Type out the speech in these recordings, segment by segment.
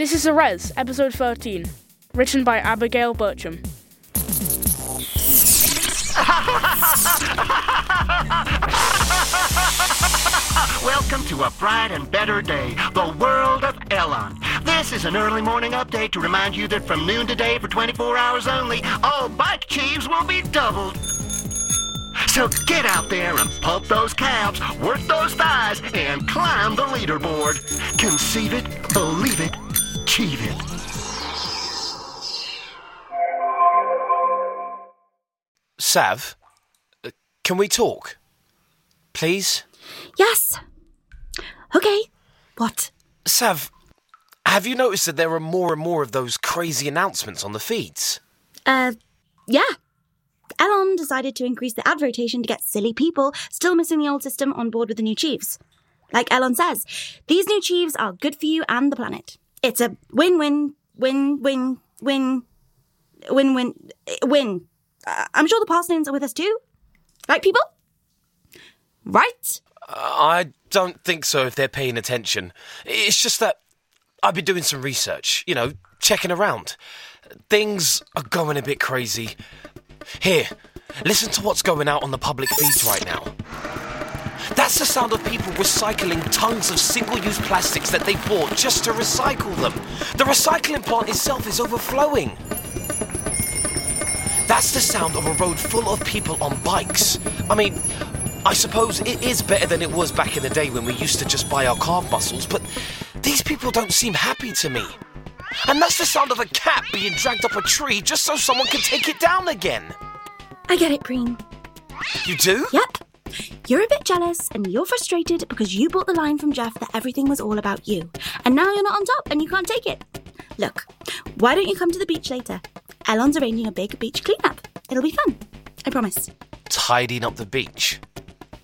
This is The Rez, episode 13, written by Abigail Bertram. Welcome to a bright and better day, the world of El-on. This is an early morning update to remind you that from noon today for 24 hours only, all bike cheeves will be doubled. So get out there and pump those calves, work those thighs, and climb the leaderboard. Conceive it, believe it, achieve it. Sav, uh, can we talk? Please? Yes. Okay. What? Sav, have you noticed that there are more and more of those crazy announcements on the feeds? Uh, yeah. El-on decided to increase the ad rotation to get silly people still missing the old system on board with the new cheeves. Like El-on says, these new cheeves are good for you and the planet. It's a win-win, win-win, win, win-win, win. Uh, I'm sure the Parslins are with us too. Right, people? Right? Uh, I don't think so if they're paying attention. It's just that I've been doing some research, you know, checking around. Things are going a bit crazy. Here, listen to what's going out on the public feeds right now. That's the sound of people recycling tons of single use plastics that they bought just to recycle them. The recycling plant itself is overflowing. That's the sound of a road full of people on bikes. I mean, I suppose it is better than it was back in the day when we used to just buy our calf muscles, but these people don't seem happy to me. And that's the sound of a cat being dragged up a tree just so someone can take it down again. I get it, Preen. You do? Yep. You're a bit jealous and you're frustrated because you bought the line from Jeff that everything was all about you. And now you're not on top and you can't take it. Look, why don't you come to the beach later? El-on's arranging a big beach cleanup. It'll be fun. I promise. Tidying up the beach.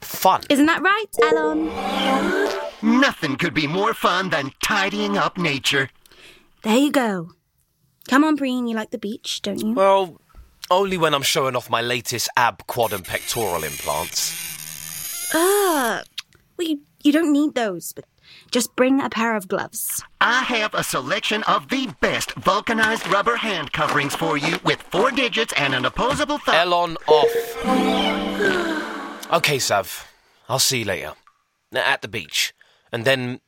Fun. Isn't that right, El-on? Nothing could be more fun than tidying up nature. There you go. Come on, Preen, you like the beach, don't you? Well, only when I'm showing off my latest ab, quad, and pectoral implants. Ah, well, you, you don't need those, but just bring a pair of gloves. I have a selection of the best vulcanized rubber hand coverings for you with four digits and an opposable thumb. El-on off. okay, Sav. I'll see you later. At the beach. And then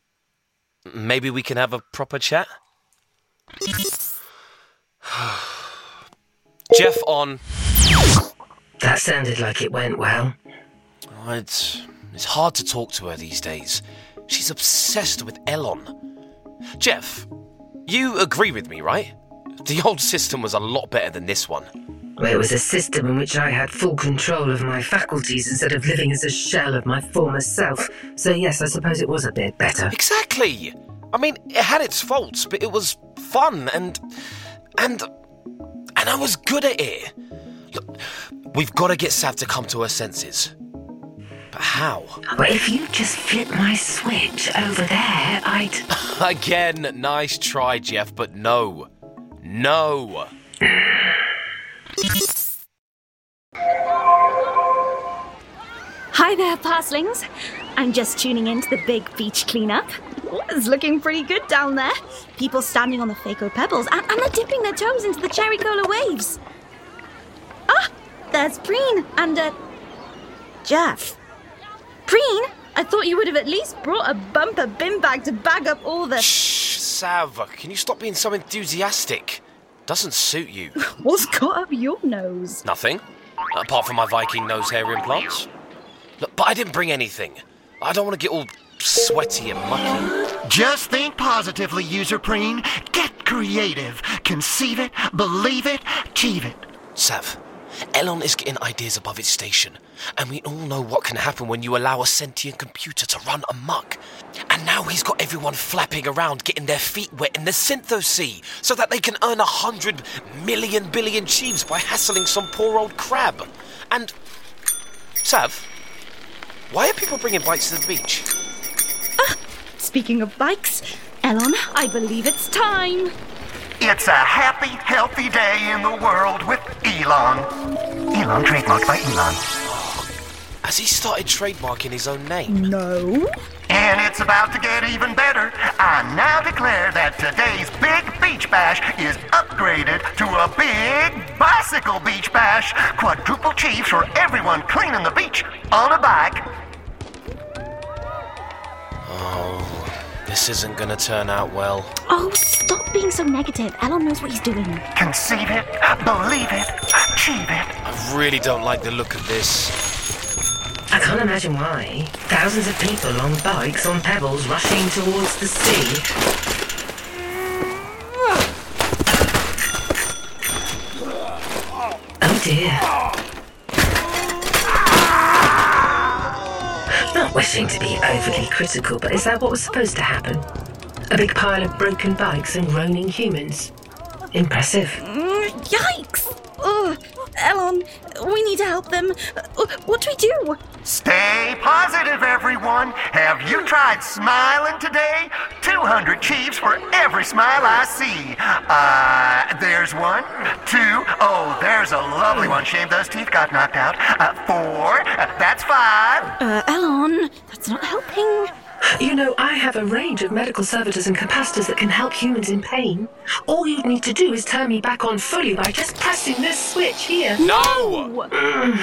maybe we can have a proper chat? Jeff on. That sounded like it went well. Oh, it's, it's hard to talk to her these days. She's obsessed with El-on. Jeff, you agree with me, right? The old system was a lot better than this one. Well, it was a system in which I had full control of my faculties instead of living as a shell of my former self. So, yes, I suppose it was a bit better. Exactly! I mean, it had its faults, but it was fun and. and. and I was good at it. Look, we've got to get Sav to come to her senses. But how? Well, if you just flip my switch over there, I'd. Again, nice try, Jeff, but no. No. Hi there, Parslings. I'm just tuning in to the big beach cleanup. It's looking pretty good down there. People standing on the Faco pebbles and, and they're dipping their toes into the cherry cola waves. Ah, there's Preen and uh, Jeff. Preen, I thought you would have at least brought a bumper bin bag to bag up all the. Shh, Sav, can you stop being so enthusiastic? Doesn't suit you. What's got up your nose? Nothing. Apart from my Viking nose hair implants. Look, but I didn't bring anything. I don't want to get all sweaty and mucky. Just think positively, user preen. Get creative. Conceive it, believe it, achieve it. Sav, El-on is getting ideas above its station, and we all know what can happen when you allow a sentient computer to run amok. And now he's got everyone flapping around, getting their feet wet in the Syntho Sea, so that they can earn a hundred million billion cheeves by hassling some poor old crab. And, Sav, why are people bringing bikes to the beach? Ah, speaking of bikes, El-on, I believe it's time. It's a happy, healthy day in the world with El-on. El-on, trademarked by El-on. Has he started trademarking his own name? No. And it's about to get even better. I now declare that today's Big Beach Bash is upgraded to a Big Bicycle Beach Bash. Quadruple cheeves for everyone cleaning the beach on a bike. Oh, this isn't gonna turn out well. Oh, stop being so negative. El-on knows what he's doing. Conceive it, believe it, achieve it. I really don't like the look of this. I can't imagine why. Thousands of people on bikes on pebbles rushing towards the sea. Oh dear. Not wishing to be overly critical, but is that what was supposed to happen? A big pile of broken bikes and groaning humans. Impressive. Mm, Yikes! Ugh. El-on, we need to help them. Uh, What do we do? Stay positive, everyone. Have you tried smiling today? 200 cheeves for every smile I see. Uh, there's one, two, oh, there's a lovely one. Shame those teeth got knocked out. Uh, four, uh, that's five. Uh, El-on, that's not helping. You know, I have a range of medical servitors and capacitors that can help humans in pain. All you'd need to do is turn me back on fully by just pressing this switch here. No!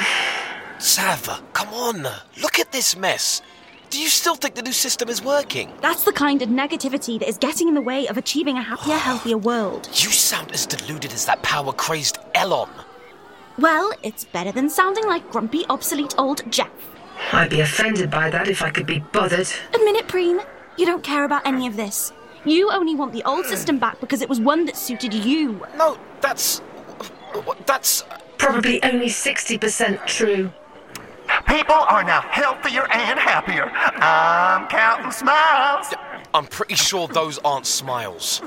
Sav, come on. Look at this mess. Do you still think the new system is working? That's the kind of negativity that is getting in the way of achieving a happier, healthier world. You sound as deluded as that power crazed El-on. Well, it's better than sounding like grumpy, obsolete old Jeff. I'd be offended by that if I could be bothered. Admit it, Preen. You don't care about any of this. You only want the old system back because it was one that suited you. No, that's. That's. Probably only 60% true. People are now healthier and happier. I'm counting smiles. I'm pretty sure those aren't smiles.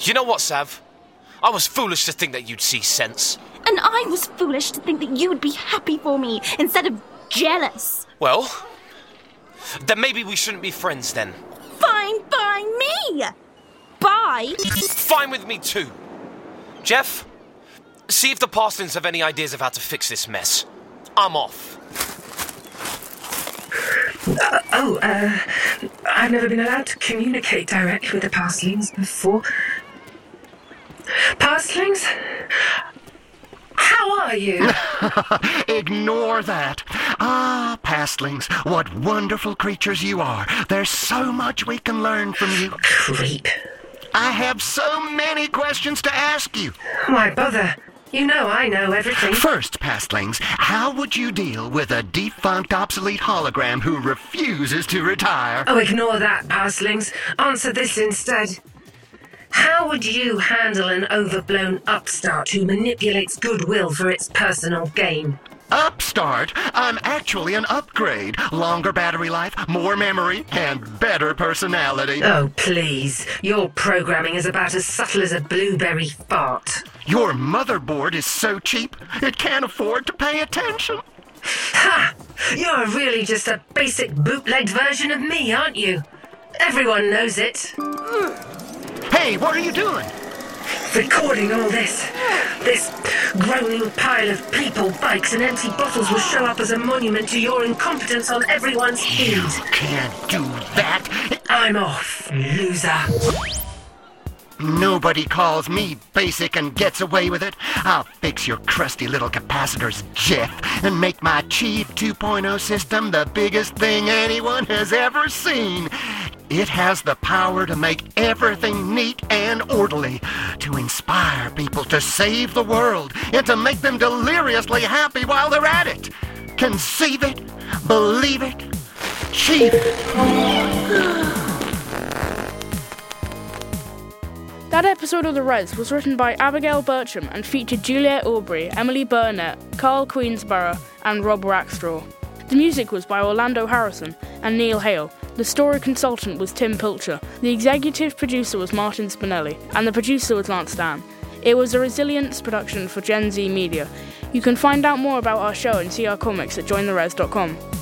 You know what, Sav? I was foolish to think that you'd see sense. And I was foolish to think that you would be happy for me instead of jealous. Well, then maybe we shouldn't be friends then. Fine by me! Bye! Fine with me too. Jeff, see if the Parslings have any ideas of how to fix this mess. I'm off. Oh, uh, I've never been allowed to communicate directly with the Parslings before. Parslings? How are you? Ignore that. Ah, pastlings, what wonderful creatures you are. There's so much we can learn from you. Creep. I have so many questions to ask you. Why bother? You know I know everything. First, pastlings, how would you deal with a defunct obsolete hologram who refuses to retire? Oh, ignore that, pastlings. Answer this instead. How would you handle an overblown upstart who manipulates goodwill for its personal gain? Upstart? I'm actually an upgrade. Longer battery life, more memory, and better personality. Oh, please. Your programming is about as subtle as a blueberry fart. Your motherboard is so cheap, it can't afford to pay attention. Ha! You're really just a basic bootlegged version of me, aren't you? Everyone knows it. Hey, what are you doing? Recording all this. This groaning pile of people, bikes, and empty bottles will show up as a monument to your incompetence on everyone's You feed. can't do that. I'm off, loser. Nobody calls me basic and gets away with it. I'll fix your crusty little capacitors, Jeff, and make my Chief 2.0 system the biggest thing anyone has ever seen. It has the power to make everything neat and orderly, to inspire people to save the world, and to make them deliriously happy while they're at it. Conceive it, believe it, achieve it. That episode of The Rez was written by Abigail Bertram and featured Juliet Aubrey, Emily Burnett, Carl Queensborough, and Rob Rackstraw. The music was by Orlando Harrison and Neil Hale. The story consultant was Tim Pilcher. The executive producer was Martin Spinelli, and the producer was Lance Dann. It was a Rezilience production for Gen Z Media. You can find out more about our show and see our comics at jointherez.com.